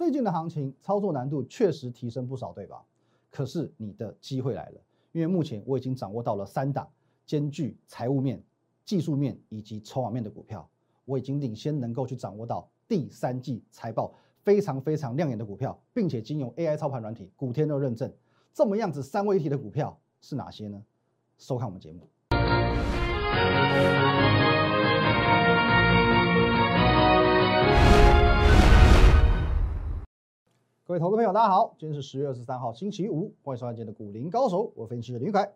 最近的行情操作难度确实提升不少，对吧？可是你的机会来了，因为目前我已经掌握到了三档兼具财务面、技术面以及筹码面的股票，我已经领先能够去掌握到第三季财报非常非常亮眼的股票，并且经由 AI 操盘软体古天乐认证，这么样子三位一体的股票是哪些呢？收看我们节目。各位投资朋友，大家好，今天是十月二十三号，星期五，欢迎收看今天的股林高手，我分析师林凯。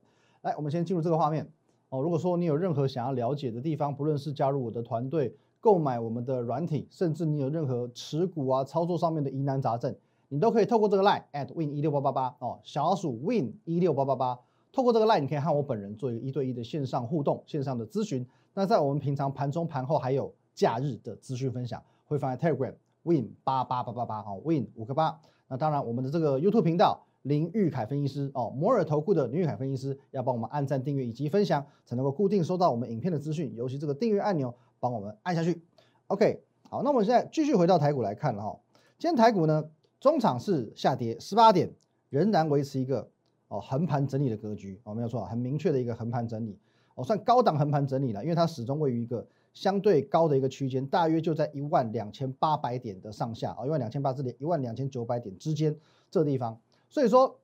来，我们先进入这个画面哦。如果说你有任何想要了解的地方，不论是加入我的团队、购买我们的软体，甚至你有任何持股啊、操作上面的疑难杂症，你都可以透过这个 line at win 一六八八八哦，小老鼠 win 一六八八八，透过这个 line 你可以和我本人做一个一对一的线上互动、线上的咨询。那在我们平常盘中、盘后还有假日的资讯分享，会放在 Telegram。Win 八八八八八哦，Win 五个八。那当然，我们的这个 YouTube 频道林玉凯分析师哦，摩尔投顾的林玉凯分析师要帮我们按赞、订阅以及分享，才能够固定收到我们影片的资讯。尤其这个订阅按钮，帮我们按下去。OK，好，那我们现在继续回到台股来看了哈。今天台股呢，中场是下跌十八点，仍然维持一个哦横盘整理的格局哦，没有错，很明确的一个横盘整理哦，算高档横盘整理了，因为它始终位于一个。相对高的一个区间，大约就在一万两千八百点的上下啊，一万两千八点、一万两千九百点之间这地方。所以说，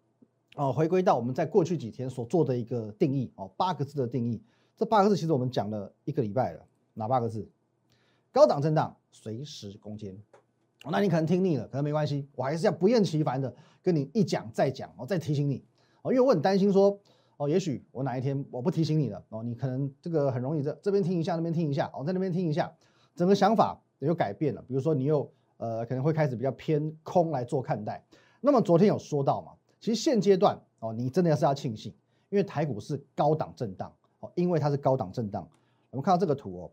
哦，回归到我们在过去几天所做的一个定义哦，八个字的定义。这八个字其实我们讲了一个礼拜了，哪八个字？高档震荡，随时攻坚。那你可能听腻了，可能没关系，我还是要不厌其烦的跟你一讲再讲，我再提醒你哦，因为我很担心说。哦，也许我哪一天我不提醒你了哦，你可能这个很容易这这边听一下，那边听一下，哦，在那边听一下，整个想法也就改变了。比如说你又呃可能会开始比较偏空来做看待。那么昨天有说到嘛，其实现阶段哦，你真的是要庆幸，因为台股是高档震荡哦，因为它是高档震荡。我们看到这个图哦，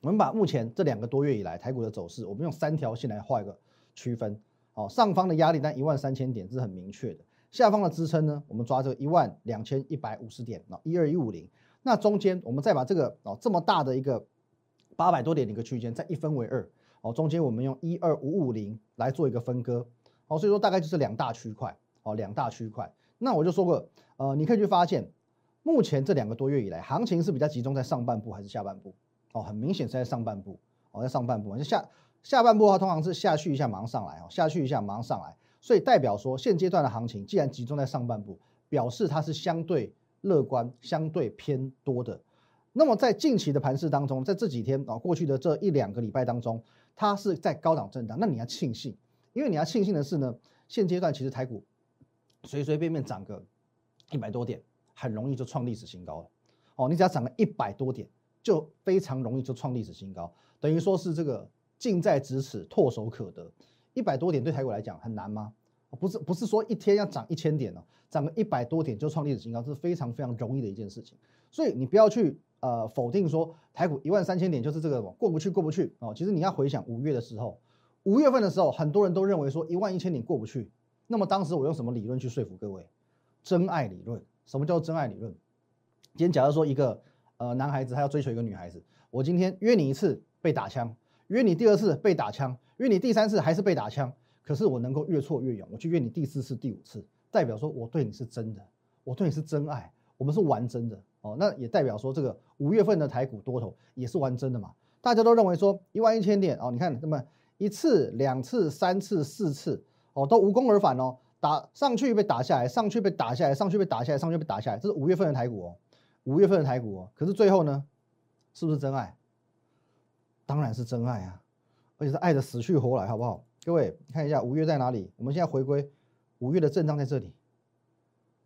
我们把目前这两个多月以来台股的走势，我们用三条线来画一个区分。哦，上方的压力单一万三千点是很明确的。下方的支撑呢，我们抓这个一万两千一百五十点啊，一二一五零。那中间我们再把这个哦这么大的一个八百多点的一个区间再一分为二哦，中间我们用一二五五零来做一个分割哦，所以说大概就是两大区块哦，两大区块。那我就说过，呃，你可以去发现，目前这两个多月以来，行情是比较集中在上半部还是下半部？哦，很明显是在上半部哦，在上半部。下下半部的话，通常是下去一下马上上来哦，下去一下马上上来。所以代表说，现阶段的行情既然集中在上半部，表示它是相对乐观、相对偏多的。那么在近期的盘势当中，在这几天啊，过去的这一两个礼拜当中，它是在高档震荡。那你要庆幸，因为你要庆幸的是呢，现阶段其实台股随随便便涨个一百多点，很容易就创历史新高了。哦，你只要涨个一百多点，就非常容易就创历史新高，等于说是这个近在咫尺、唾手可得。一百多点对台股来讲很难吗？不是，不是说一天要涨一千点哦，涨个一百多点就创历史新高，这是非常非常容易的一件事情。所以你不要去呃否定说台股一万三千点就是这个过不去过不去哦。其实你要回想五月的时候，五月份的时候，很多人都认为说一万一千点过不去。那么当时我用什么理论去说服各位？真爱理论。什么叫真爱理论？今天假如说一个呃男孩子他要追求一个女孩子，我今天约你一次被打枪。约你第二次被打枪，约你第三次还是被打枪，可是我能够越挫越勇，我去约你第四次、第五次，代表说我对你是真的，我对你是真爱，我们是玩真的哦。那也代表说这个五月份的台股多头也是玩真的嘛？大家都认为说一万一千点哦，你看那么一次、两次、三次、四次哦，都无功而返哦，打上去被打下来，上去被打下来，上去被打下来，上去被打下来，这是五月份的台股哦，五月份的台股哦，可是最后呢，是不是真爱？当然是真爱啊，而且是爱的死去活来，好不好？各位看一下五月在哪里？我们现在回归五月的震荡在这里。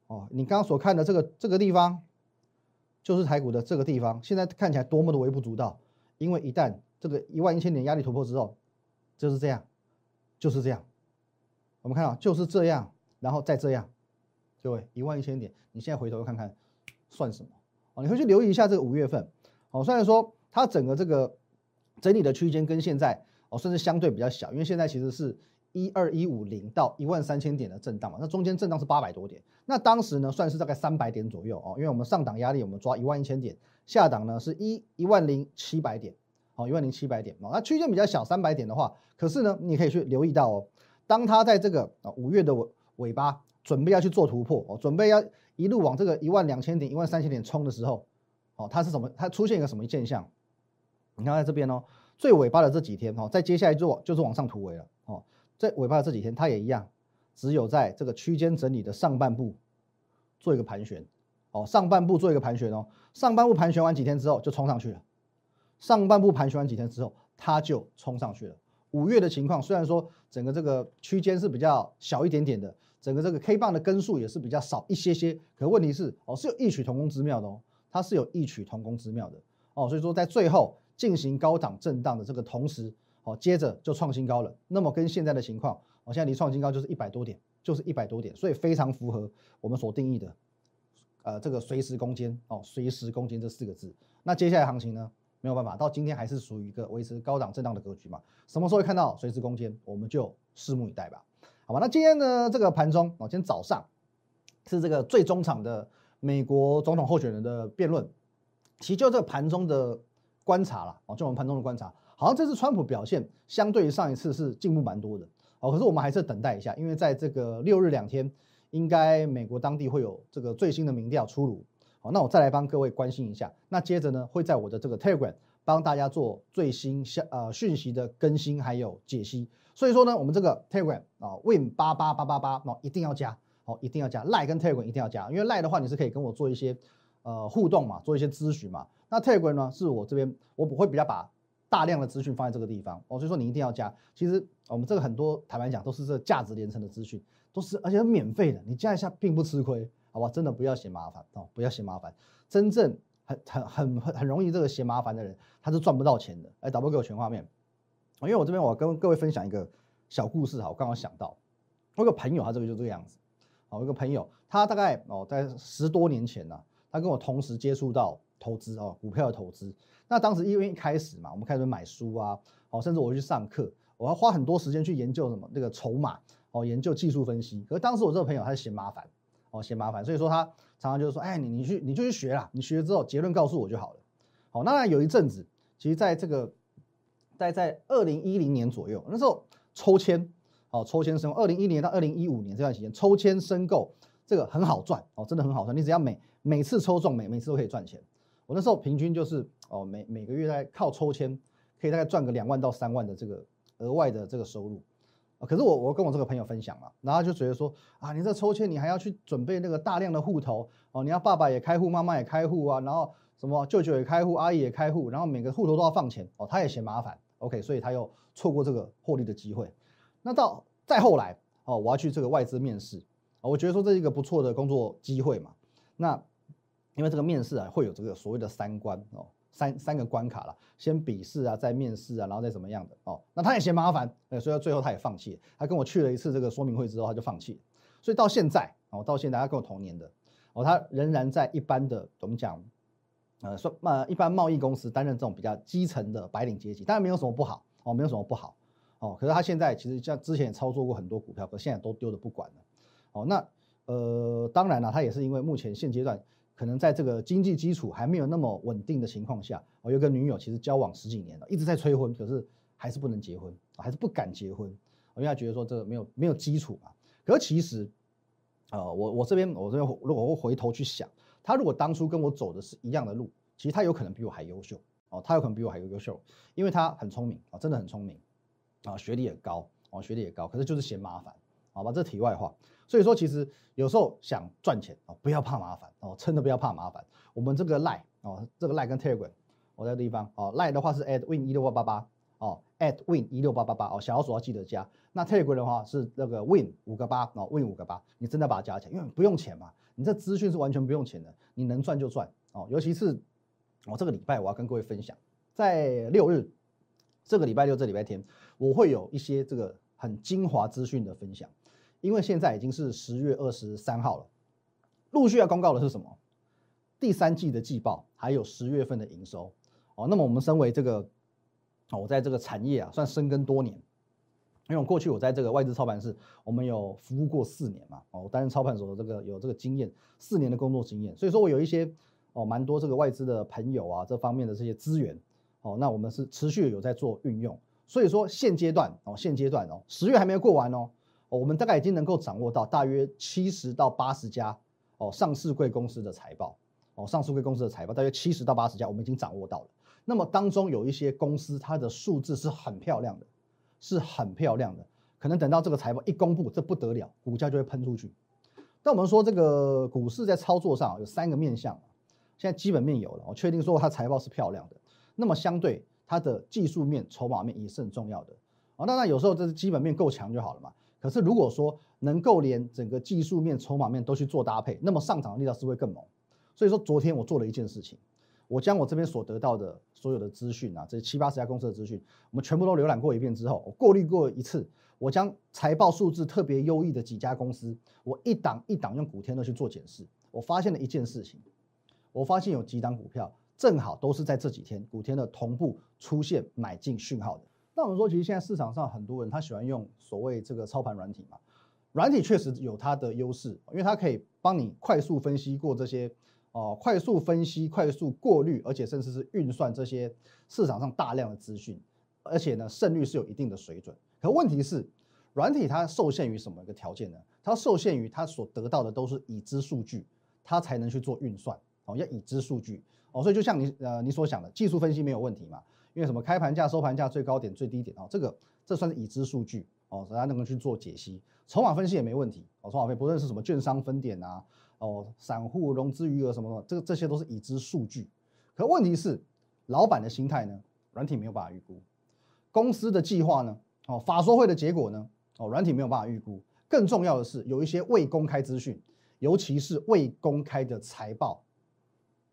哦，你刚刚所看的这个这个地方，就是台股的这个地方。现在看起来多么的微不足道，因为一旦这个一万一千点压力突破之后，就是这样，就是这样。我们看到就是这样，然后再这样。各位一万一千点，你现在回头看看算什么？哦，你会去留意一下这个五月份。哦，虽然说它整个这个。整理的区间跟现在哦，甚至相对比较小，因为现在其实是一二一五零到一万三千点的震荡嘛，那中间震荡是八百多点，那当时呢算是大概三百点左右哦，因为我们上档压力我们抓一万一千点，下档呢是一一万零七百点，哦一万零七百点哦，那区间比较小三百点的话，可是呢你可以去留意到哦，当它在这个啊五月的尾尾巴准备要去做突破哦，准备要一路往这个一万两千点、一万三千点冲的时候，哦，它是什么？它出现一个什么现象？你看在这边哦，最尾巴的这几天哦，在接下来做就是往上突围了哦，在尾巴的这几天它也一样，只有在这个区间整理的上半部做一个盘旋。哦，上半部做一个盘旋哦，上半部盘旋完几天之后就冲上去了，上半部盘旋完几天之后它就冲上去了。五月的情况虽然说整个这个区间是比较小一点点的，整个这个 K 棒的根数也是比较少一些些，可问题是哦是有异曲同工之妙的哦，它是有异曲同工之妙的哦，所以说在最后进行高档震荡的这个同时，哦接着就创新高了。那么跟现在的情况，哦现在离创新高就是一百多点，就是一百多点，所以非常符合我们所定义的，呃这个随时攻坚哦随时攻坚这四个字。那接下来行情呢？没有办法，到今天还是属于一个维持高档震荡的格局嘛？什么时候会看到随时攻坚，我们就拭目以待吧。好吧，那今天呢这个盘中哦，今天早上是这个最终场的美国总统候选人的辩论。其实就这个盘中的观察了哦，就我们盘中的观察，好像这次川普表现相对于上一次是进步蛮多的哦。可是我们还是等待一下，因为在这个六日两天，应该美国当地会有这个最新的民调出炉。好，那我再来帮各位关心一下。那接着呢，会在我的这个 Telegram 帮大家做最新消呃讯息的更新还有解析。所以说呢，我们这个 Telegram 啊，Win 八八八八八，那一定要加，好，一定要加。Line 跟 Telegram 一定要加，因为 Line 的话，你是可以跟我做一些呃互动嘛，做一些咨询嘛。那 Telegram 呢，是我这边我不会比较把大量的资讯放在这个地方，哦，所以说你一定要加。其实我们这个很多坦白讲都是这价值连城的资讯，都是而且是免费的，你加一下并不吃亏。好吧，真的不要嫌麻烦哦，不要嫌麻烦。真正很很很很容易这个嫌麻烦的人，他是赚不到钱的。哎，导播给我全画面，因为我这边我跟各位分享一个小故事哈，我刚刚想到，我有个朋友，他这个就这个样子。好，有个朋友，他大概哦在十多年前呢，他跟我同时接触到投资哦，股票的投资。那当时因为一开始嘛，我们开始买书啊，哦，甚至我去上课，我要花很多时间去研究什么那个筹码哦，研究技术分析。可是当时我这个朋友他嫌麻烦。哦，嫌麻烦，所以说他常常就是说，哎，你你去你就去学啦，你学了之后结论告诉我就好了。好，那有一阵子，其实在这个在在二零一零年左右，那时候抽签，哦，抽签申二零一零年到二零一五年这段时间，抽签申购这个很好赚哦，真的很好赚，你只要每每次抽中每每次都可以赚钱。我那时候平均就是哦每每个月在靠抽签可以大概赚个两万到三万的这个额外的这个收入。可是我我跟我这个朋友分享嘛，然后就觉得说啊，你这抽签你还要去准备那个大量的户头哦，你要爸爸也开户，妈妈也开户啊，然后什么舅舅也开户，阿姨也开户，然后每个户头都要放钱哦，他也嫌麻烦，OK，所以他又错过这个获利的机会。那到再后来哦，我要去这个外资面试，我觉得说这是一个不错的工作机会嘛。那因为这个面试啊，会有这个所谓的三关哦。三三个关卡了，先笔试啊，再面试啊，然后再怎么样的哦。那他也嫌麻烦，哎，所以最后他也放弃。他跟我去了一次这个说明会之后，他就放弃。所以到现在哦，到现在他跟我同年的哦，他仍然在一般的怎么讲，呃，说呃一般贸易公司担任这种比较基层的白领阶级，当然没有什么不好哦，没有什么不好哦。可是他现在其实像之前也操作过很多股票，可现在都丢的不管了哦。那呃，当然了，他也是因为目前现阶段。可能在这个经济基础还没有那么稳定的情况下，我有个女友，其实交往十几年了，一直在催婚，可是还是不能结婚，还是不敢结婚，因为他觉得说这个没有没有基础嘛。可是其实，呃，我我这边我这边如果我回头去想，他如果当初跟我走的是一样的路，其实他有可能比我还优秀哦，他有可能比我还优秀，因为他很聪明啊，真的很聪明啊，学历也高哦，学历也高，可是就是嫌麻烦。好吧，这题外话。所以说，其实有时候想赚钱哦，不要怕麻烦哦，真的不要怕麻烦。我们这个赖哦，这个赖跟 Telegram，我在地方哦，赖的话是 at win 一六八八八哦，at win 一六八八八哦，小老鼠要记得加。那 Telegram 的话是那个 win 五个八哦，win 五个八，你真的把它加起来，因为不用钱嘛，你这资讯是完全不用钱的，你能赚就赚哦。尤其是我这个礼拜我要跟各位分享，在六日这个礼拜六这礼拜天，我会有一些这个很精华资讯的分享。因为现在已经是十月二十三号了，陆续要公告的是什么？第三季的季报，还有十月份的营收哦。那么我们身为这个哦，我在这个产业啊，算深耕多年，因为我过去我在这个外资操盘室，我们有服务过四年嘛，哦，担任操盘手的这个有这个经验，四年的工作经验，所以说我有一些哦蛮多这个外资的朋友啊，这方面的这些资源哦，那我们是持续有在做运用。所以说现阶段哦，现阶段哦，十月还没有过完哦。我们大概已经能够掌握到大约七十到八十家哦上市贵公司的财报，哦上市贵公司的财报大约七十到八十家，我们已经掌握到了。那么当中有一些公司，它的数字是很漂亮的，是很漂亮的，可能等到这个财报一公布，这不得了，股价就会喷出去。但我们说这个股市在操作上有三个面向，现在基本面有了，我确定说它财报是漂亮的，那么相对它的技术面、筹码面也是很重要的。啊，那那有时候这是基本面够强就好了嘛。可是如果说能够连整个技术面、筹码面都去做搭配，那么上涨的力道是会更猛。所以说昨天我做了一件事情。我将我这边所得到的所有的资讯啊，这七八十家公司的资讯，我们全部都浏览过一遍之后，我过滤过一次，我将财报数字特别优异的几家公司，我一档一档用古天乐去做检视，我发现了一件事情，我发现有几档股票正好都是在这几天古天乐同步出现买进讯号的。那我们说，其实现在市场上很多人他喜欢用所谓这个操盘软体嘛，软体确实有它的优势，因为它可以帮你快速分析过这些。哦，快速分析、快速过滤，而且甚至是运算这些市场上大量的资讯，而且呢，胜率是有一定的水准。可问题是，软体它受限于什么一个条件呢？它受限于它所得到的都是已知数据，它才能去做运算。哦，要已知数据。哦，所以就像你呃你所想的，技术分析没有问题嘛？因为什么？开盘价、收盘价、最高点、最低点哦，这个这算是已知数据哦，大家能够去做解析。筹码分析也没问题哦，筹码分析不论是什么券商分点啊。哦，散户融资余额什么什么，这个这些都是已知数据。可问题是，老板的心态呢？软体没有办法预估。公司的计划呢？哦，法说会的结果呢？哦，软体没有办法预估。更重要的是，有一些未公开资讯，尤其是未公开的财报，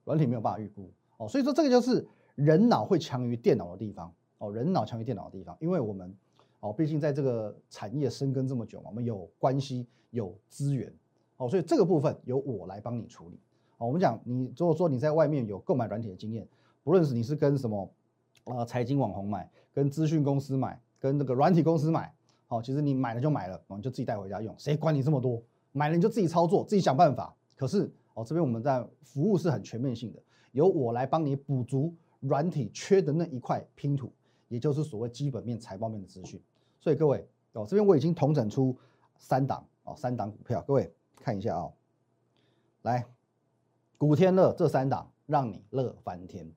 软体没有办法预估。哦，所以说这个就是人脑会强于电脑的地方。哦，人脑强于电脑的地方，因为我们哦，毕竟在这个产业深耕这么久嘛，我们有关系，有资源。哦，所以这个部分由我来帮你处理。哦，我们讲你如果说你在外面有购买软体的经验，不论是你是跟什么呃财经网红买，跟资讯公司买，跟那个软体公司买，好，其实你买了就买了，你就自己带回家用，谁管你这么多？买了你就自己操作，自己想办法。可是哦，这边我们在服务是很全面性的，由我来帮你补足软体缺的那一块拼图，也就是所谓基本面、财报面的资讯。所以各位哦，这边我已经统整出三档哦，三档股票，各位。看一下啊，来，古天乐这三档让你乐翻天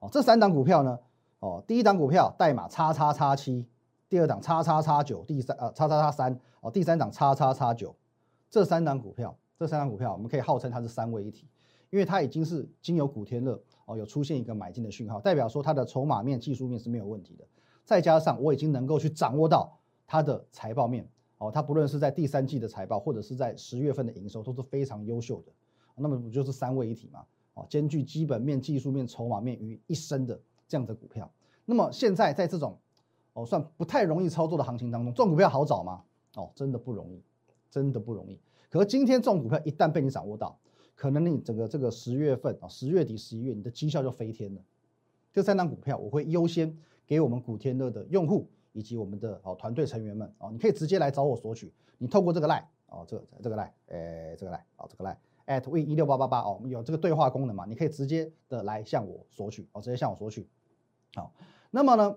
哦。这三档股票呢，哦，第一档股票代码叉叉叉七，第二档叉叉叉九，第三呃叉叉叉三哦，第三档叉叉叉九。这三档股票，这三档股票我们可以号称它是三位一体，因为它已经是经由古天乐哦有出现一个买进的讯号，代表说它的筹码面、技术面是没有问题的。再加上我已经能够去掌握到它的财报面。哦，它不论是在第三季的财报，或者是在十月份的营收，都是非常优秀的。那么不就是三位一体嘛？哦，兼具基本面、技术面、筹码面于一身的这样的股票。那么现在在这种哦算不太容易操作的行情当中，这种股票好找吗？哦，真的不容易，真的不容易。可是今天这种股票一旦被你掌握到，可能你整个这个十月份啊，十月底、十一月，你的绩效就飞天了。这三档股票我会优先给我们古天乐的用户。以及我们的哦团队成员们哦，你可以直接来找我索取。你透过这个 line 哦，这个这个 line，诶，这个 line 哦，这个 line at v 一六八八八哦，我们有这个对话功能嘛？你可以直接的来向我索取哦，直接向我索取。好，那么呢，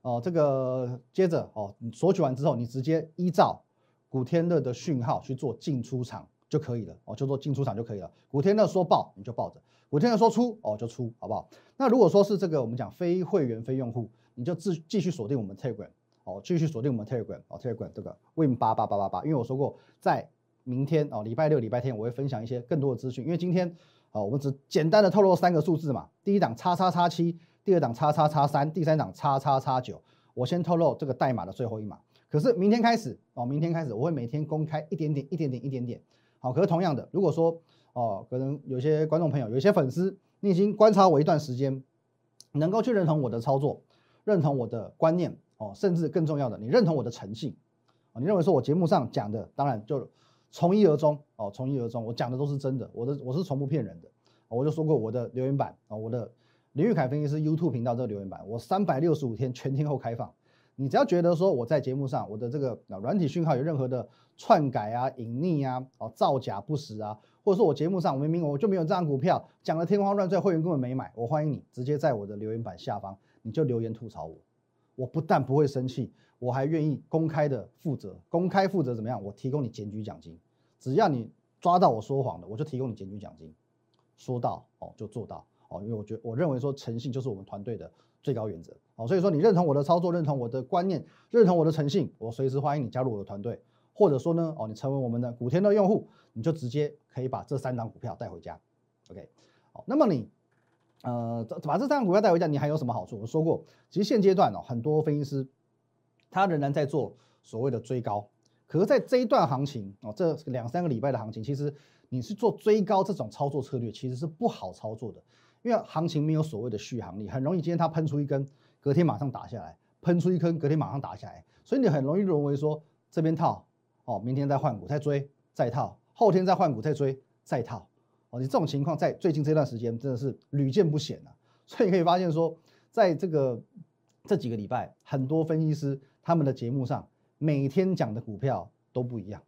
哦，这个接着哦，你索取完之后，你直接依照古天乐的讯号去做进出场就可以了哦，就做进出场就可以了。古天乐说报你就报着，古天乐说出哦就出，好不好？那如果说是这个我们讲非会员非用户。你就继继续锁定我们 Telegram 哦，继续锁定我们 Telegram 哦，Telegram 这个 Win 八八八八八，因为我说过，在明天哦，礼拜六、礼拜天我会分享一些更多的资讯。因为今天哦，我们只简单的透露三个数字嘛，第一档叉叉叉七，第二档叉叉叉三，第三档叉叉叉九。我先透露这个代码的最后一码。可是明天开始哦，明天开始我会每天公开一点点、一点点、一点点。好，可是同样的，如果说哦，可能有些观众朋友、有些粉丝，你已经观察我一段时间，能够去认同我的操作。认同我的观念哦，甚至更重要的，你认同我的诚信啊？你认为说我节目上讲的，当然就从一而终哦，从一而终，我讲的都是真的，我的我是从不骗人的。我就说过我的留言板啊，我的林玉凯分析师 YouTube 频道这个留言板，我三百六十五天全天候开放。你只要觉得说我在节目上我的这个软体讯号有任何的篡改啊、隐匿啊、哦造假不实啊，或者说我节目上明明我就没有这张股票，讲的天花乱坠，会员根本没买，我欢迎你直接在我的留言板下方。你就留言吐槽我，我不但不会生气，我还愿意公开的负责，公开负责怎么样？我提供你检举奖金，只要你抓到我说谎的，我就提供你检举奖金，说到哦就做到哦，因为我觉我认为说诚信就是我们团队的最高原则哦，所以说你认同我的操作，认同我的观念，认同我的诚信，我随时欢迎你加入我的团队，或者说呢哦你成为我们的古天乐用户，你就直接可以把这三档股票带回家，OK，好，那么你。呃，把这三张股票带回家，你还有什么好处？我说过，其实现阶段哦，很多分析师他仍然在做所谓的追高，可是，在这一段行情哦，这两三个礼拜的行情，其实你是做追高这种操作策略，其实是不好操作的，因为行情没有所谓的续航力，很容易今天它喷出一根，隔天马上打下来，喷出一坑，隔天马上打下来，所以你很容易沦为说这边套哦，明天再换股再追再套，后天再换股再追再套。哦，你这种情况在最近这段时间真的是屡见不鲜啊！所以你可以发现说，在这个这几个礼拜，很多分析师他们的节目上每天讲的股票都不一样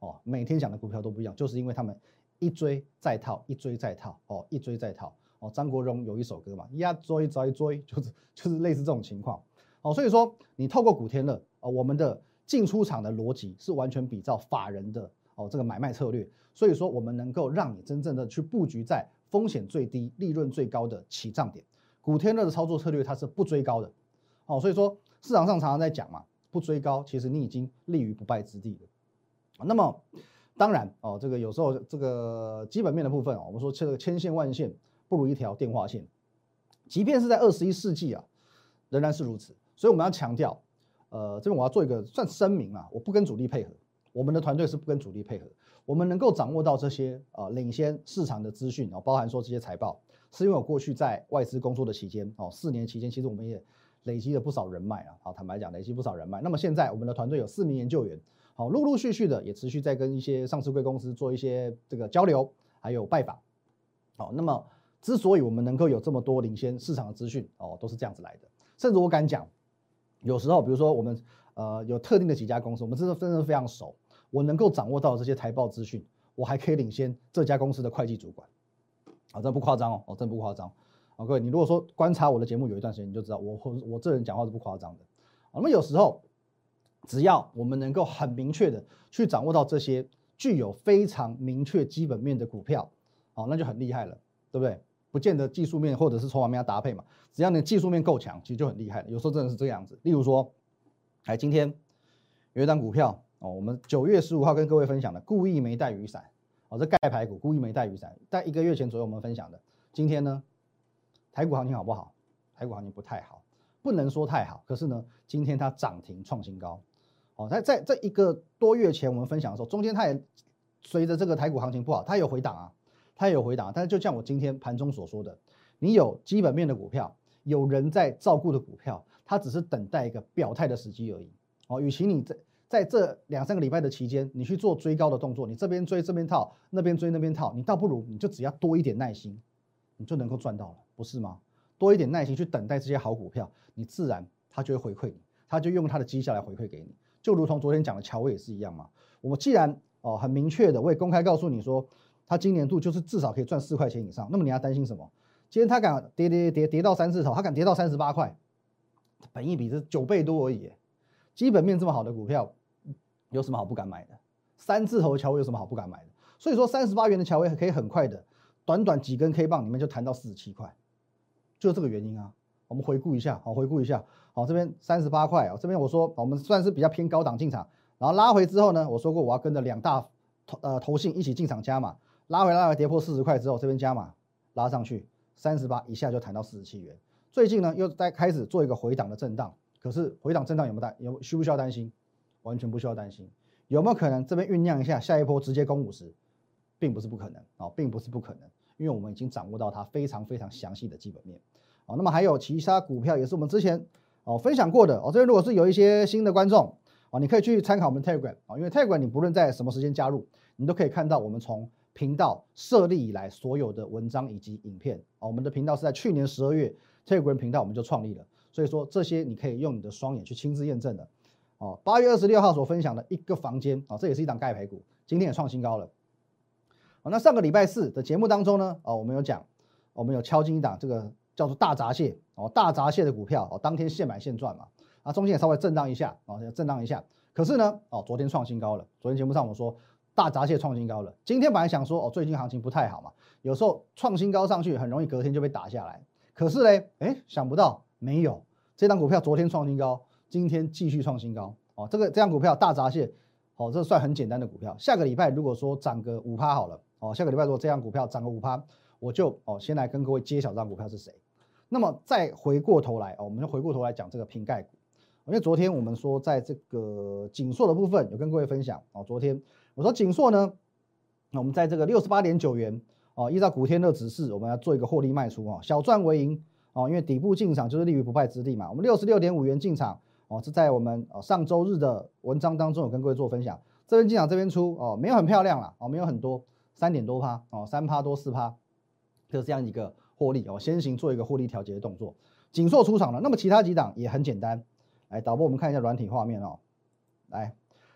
哦，每天讲的股票都不一样，就是因为他们一追再套，一追再套，哦，一追再套，哦，张国荣有一首歌嘛，呀追追追，就是就是类似这种情况，哦，所以说你透过古天乐，哦，我们的进出场的逻辑是完全比照法人的。哦，这个买卖策略，所以说我们能够让你真正的去布局在风险最低、利润最高的起涨点。古天乐的操作策略它是不追高的，哦，所以说市场上常常在讲嘛，不追高，其实你已经立于不败之地了。那么当然哦，这个有时候这个基本面的部分哦，我们说这个千线万线不如一条电话线，即便是在二十一世纪啊，仍然是如此。所以我们要强调，呃，这边我要做一个算声明啊，我不跟主力配合。我们的团队是不跟主力配合，我们能够掌握到这些呃领先市场的资讯啊，包含说这些财报，是因为我过去在外资工作的期间哦，四年期间，其实我们也累积了不少人脉啊。好，坦白讲，累积不少人脉。那么现在我们的团队有四名研究员，好，陆陆续续的也持续在跟一些上市贵公司做一些这个交流，还有拜访。好，那么之所以我们能够有这么多领先市场的资讯哦，都是这样子来的。甚至我敢讲，有时候比如说我们呃有特定的几家公司，我们真的真的非常熟。我能够掌握到这些财报资讯，我还可以领先这家公司的会计主管，啊，这不夸张哦，哦，真不夸张，啊，各位，你如果说观察我的节目有一段时间，你就知道我我这人讲话是不夸张的，那么有时候只要我们能够很明确的去掌握到这些具有非常明确基本面的股票，哦，那就很厉害了，对不对？不见得技术面或者是筹码面要搭配嘛，只要你技术面够强，其实就很厉害了。有时候真的是这样子，例如说，哎，今天有一张股票。哦，我们九月十五号跟各位分享的，故意没带雨伞，哦，这盖牌股故意没带雨伞，在一个月前左右我们分享的。今天呢，台股行情好不好？台股行情不太好，不能说太好，可是呢，今天它涨停创新高。哦，在在这一个多月前我们分享的时候，中间它也随着这个台股行情不好，它有回档啊，它也有回档。但是就像我今天盘中所说的，你有基本面的股票，有人在照顾的股票，它只是等待一个表态的时机而已。哦，与其你在在这两三个礼拜的期间，你去做追高的动作，你这边追这边套，那边追那边套，你倒不如你就只要多一点耐心，你就能够赚到了，不是吗？多一点耐心去等待这些好股票，你自然它就会回馈你，它就用它的绩效来回馈给你，就如同昨天讲的乔威也是一样嘛。我们既然哦很明确的，我也公开告诉你说，它今年度就是至少可以赚四块钱以上，那么你要担心什么？今天它敢跌跌跌跌到三字头，它敢跌到三十八块，本益比是九倍多而已，基本面这么好的股票。有什么好不敢买的？三字头的乔威有什么好不敢买的？所以说三十八元的乔威可以很快的，短短几根 K 棒里面就弹到四十七块，就是这个原因啊。我们回顾一下，好，回顾一下，好，这边三十八块啊，这边我说我们算是比较偏高档进场，然后拉回之后呢，我说过我要跟着两大投呃投信一起进场加码，拉回拉回跌破四十块之后，这边加码拉上去，三十八一下就弹到四十七元。最近呢又在开始做一个回档的震荡，可是回档震荡有没有担有需不需要担心？完全不需要担心，有没有可能这边酝酿一下，下一波直接攻五十，并不是不可能啊，并不是不可能，因为我们已经掌握到它非常非常详细的基本面啊。那么还有其他股票也是我们之前哦分享过的哦。这边如果是有一些新的观众啊，你可以去参考我们 Telegram 啊，因为 Telegram 你不论在什么时间加入，你都可以看到我们从频道设立以来所有的文章以及影片啊。我们的频道是在去年十二月 Telegram 频道我们就创立了，所以说这些你可以用你的双眼去亲自验证的。哦，八月二十六号所分享的一个房间啊，这也是一档钙牌股，今天也创新高了。那上个礼拜四的节目当中呢，哦，我们有讲，我们有敲进一档这个叫做大闸蟹哦，大闸蟹的股票哦，当天现买现赚嘛。啊，中间也稍微震荡一下哦，震荡一下。可是呢，哦，昨天创新高了。昨天节目上我说大闸蟹创新高了。今天本来想说哦，最近行情不太好嘛，有时候创新高上去很容易隔天就被打下来。可是嘞，哎，想不到没有，这张股票昨天创新高，今天继续创新高哦。这个这张股票大闸蟹，哦，这算很简单的股票。下个礼拜如果说涨个五趴好了，哦，下个礼拜如果这张股票涨个五趴，我就哦先来跟各位揭晓这张股票是谁。那么再回过头来哦，我们就回过头来讲这个瓶盖股。因为昨天我们说，在这个紧缩的部分有跟各位分享哦。昨天我说锦硕呢，我们在这个六十八点九元哦，依照古天乐指示，我们要做一个获利卖出哦，小赚为盈哦。因为底部进场就是立于不败之地嘛。我们六十六点五元进场哦，是在我们哦上周日的文章当中有跟各位做分享。这边进场这边出哦，没有很漂亮啦哦，没有很多，三点多趴哦，三趴多四趴，就是这样一个获利哦，先行做一个获利调节的动作。锦硕出场了，那么其他几档也很简单。来导播，我们看一下软体画面哦。来，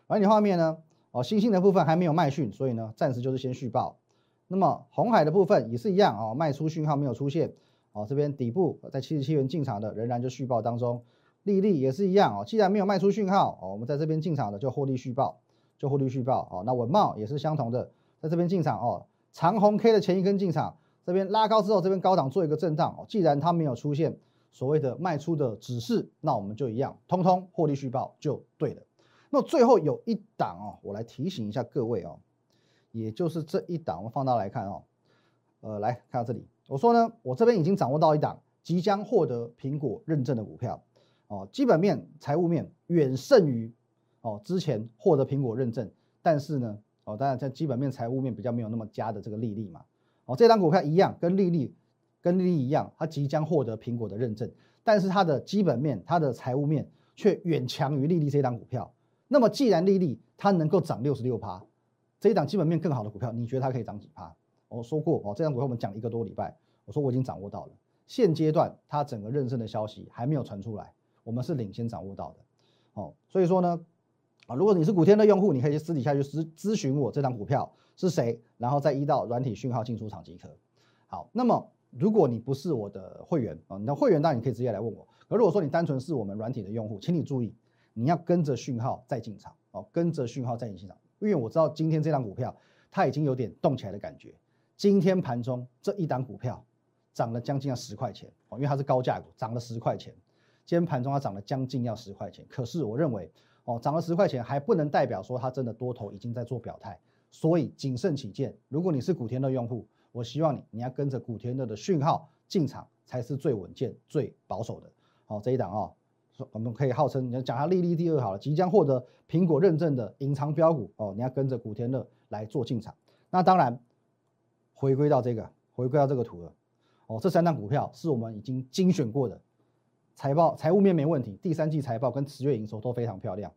软体画面呢，哦，星星的部分还没有卖讯，所以呢，暂时就是先续报。那么红海的部分也是一样哦，卖出讯号没有出现哦。这边底部在七十七元进场的，仍然就续报当中。利利也是一样哦，既然没有卖出讯号哦，我们在这边进场的就获利续报，就获利续报哦。那文茂也是相同的，在这边进场哦。长红 K 的前一根进场，这边拉高之后，这边高档做一个震荡哦。既然它没有出现。所谓的卖出的指示，那我们就一样，通通获利续报就对了。那最后有一档哦，我来提醒一下各位哦，也就是这一档，我放大来看哦，呃，来看到这里，我说呢，我这边已经掌握到一档即将获得苹果认证的股票哦，基本面、财务面远胜于哦之前获得苹果认证，但是呢，哦，当然在基本面、财务面比较没有那么佳的这个利率嘛，哦，这档股票一样跟利率。跟利率一样，它即将获得苹果的认证，但是它的基本面、它的财务面却远强于利率这档股票。那么，既然利率它能够涨六十六趴，这一档基本面更好的股票，你觉得它可以涨几趴？我说过哦，这档股票我们讲一个多礼拜，我说我已经掌握到了。现阶段它整个认证的消息还没有传出来，我们是领先掌握到的。哦，所以说呢，啊，如果你是古天乐用户，你可以私底下去咨咨询我这档股票是谁，然后再依到软体讯号进出场即可。好，那么。如果你不是我的会员啊，你的会员当然你可以直接来问我。而如果说你单纯是我们软体的用户，请你注意，你要跟着讯号再进场哦，跟着讯号再进场。因为我知道今天这档股票它已经有点动起来的感觉。今天盘中这一档股票涨了将近要十块钱哦，因为它是高价股，涨了十块钱。今天盘中它涨了将近要十块钱，可是我认为哦，涨了十块钱还不能代表说它真的多头已经在做表态，所以谨慎起见，如果你是古天乐用户。我希望你，你要跟着古天乐的讯号进场，才是最稳健、最保守的。好，这一档哦，我们可以号称你要讲它利率第二好了，即将获得苹果认证的隐藏标股哦，你要跟着古天乐来做进场。那当然，回归到这个，回归到这个图了。哦，这三档股票是我们已经精选过的，财报、财务面没问题，第三季财报跟十月营收都非常漂亮。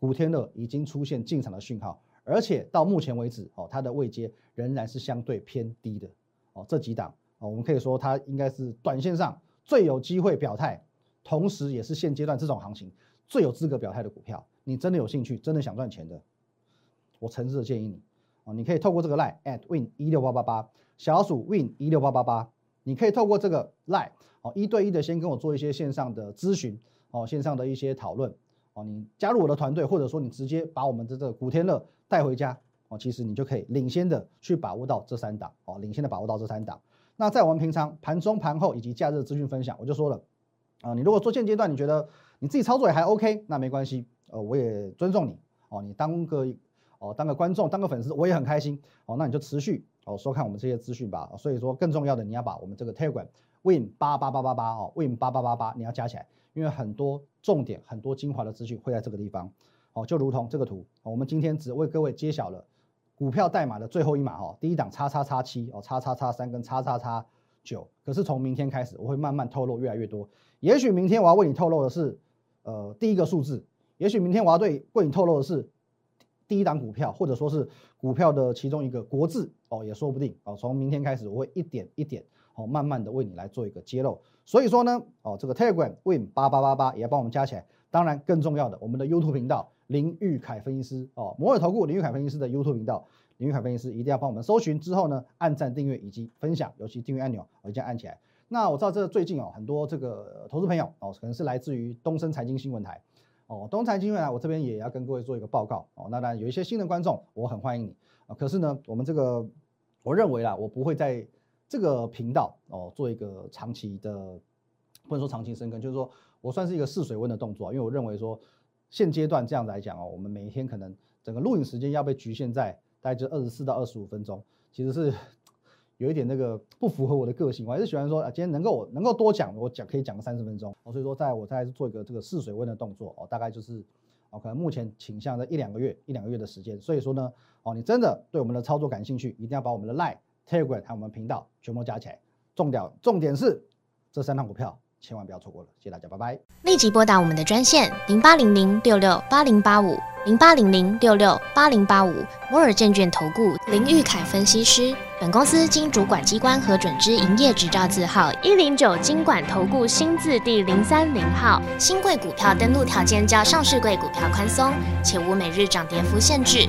古天乐已经出现进场的讯号。而且到目前为止，哦，它的位阶仍然是相对偏低的，哦，这几档，哦，我们可以说它应该是短线上最有机会表态，同时也是现阶段这种行情最有资格表态的股票。你真的有兴趣，真的想赚钱的，我诚挚的建议你，哦，你可以透过这个 line at win 一六八八八，小鼠 win 一六八八八，你可以透过这个 line，哦，一对一的先跟我做一些线上的咨询，哦，线上的一些讨论。哦，你加入我的团队，或者说你直接把我们的这个古天乐带回家哦，其实你就可以领先的去把握到这三档哦，领先的把握到这三档。那在我们平常盘中、盘后以及假日资讯分享，我就说了啊，你如果做现阶段你觉得你自己操作也还 OK，那没关系，呃，我也尊重你哦，你当个哦当个观众、当个粉丝，我也很开心哦，那你就持续哦收看我们这些资讯吧。所以说，更重要的你要把我们这个 Telegram Win 八八八八八哦，Win 八八八八你要加起来。因为很多重点、很多精华的资讯会在这个地方，哦，就如同这个图，我们今天只为各位揭晓了股票代码的最后一码，哦，第一档叉叉叉七，哦，叉叉叉三跟叉叉叉九，可是从明天开始，我会慢慢透露越来越多。也许明天我要为你透露的是，呃，第一个数字，也许明天我要对为你透露的是第一档股票，或者说是股票的其中一个国字，哦，也说不定，哦，从明天开始，我会一点一点。哦，慢慢的为你来做一个揭露，所以说呢，哦，这个 Telegram Win 八八八八也要帮我们加起来。当然，更重要的，我们的 YouTube 频道林玉凯分析师哦，摩尔投顾林玉凯分析师的 YouTube 频道，林玉凯分析师一定要帮我们搜寻之后呢，按赞、订阅以及分享，尤其订阅按钮我一定要按起来。那我知道这最近哦，很多这个投资朋友哦，可能是来自于东森财经新闻台哦，东森财经新闻台，我这边也要跟各位做一个报告哦。那当然有一些新的观众，我很欢迎你啊。可是呢，我们这个我认为啦，我不会在这个频道哦做一个长期的，不能说长期深耕，就是说我算是一个试水温的动作，因为我认为说现阶段这样子来讲哦，我们每一天可能整个录影时间要被局限在大概就二十四到二十五分钟，其实是。有一点那个不符合我的个性，我还是喜欢说啊，今天能够我能够多讲，我讲可以讲个三十分钟哦。所以说，在我再做一个这个试水温的动作哦，大概就是哦，可能目前倾向在一两个月一两个月的时间。所以说呢，哦，你真的对我们的操作感兴趣，一定要把我们的 Line、Telegram 还有我们频道全部加起来。重点重点是这三档股票千万不要错过了。谢谢大家，拜拜。立即拨打我们的专线零八零零六六八零八五零八零零六六八零八五摩尔证券投顾林玉凯分析师。本公司经主管机关核准之营业执照字号一零九金管投顾新字第零三零号。新贵股票登录条件较上市贵股票宽松，且无每日涨跌幅限制。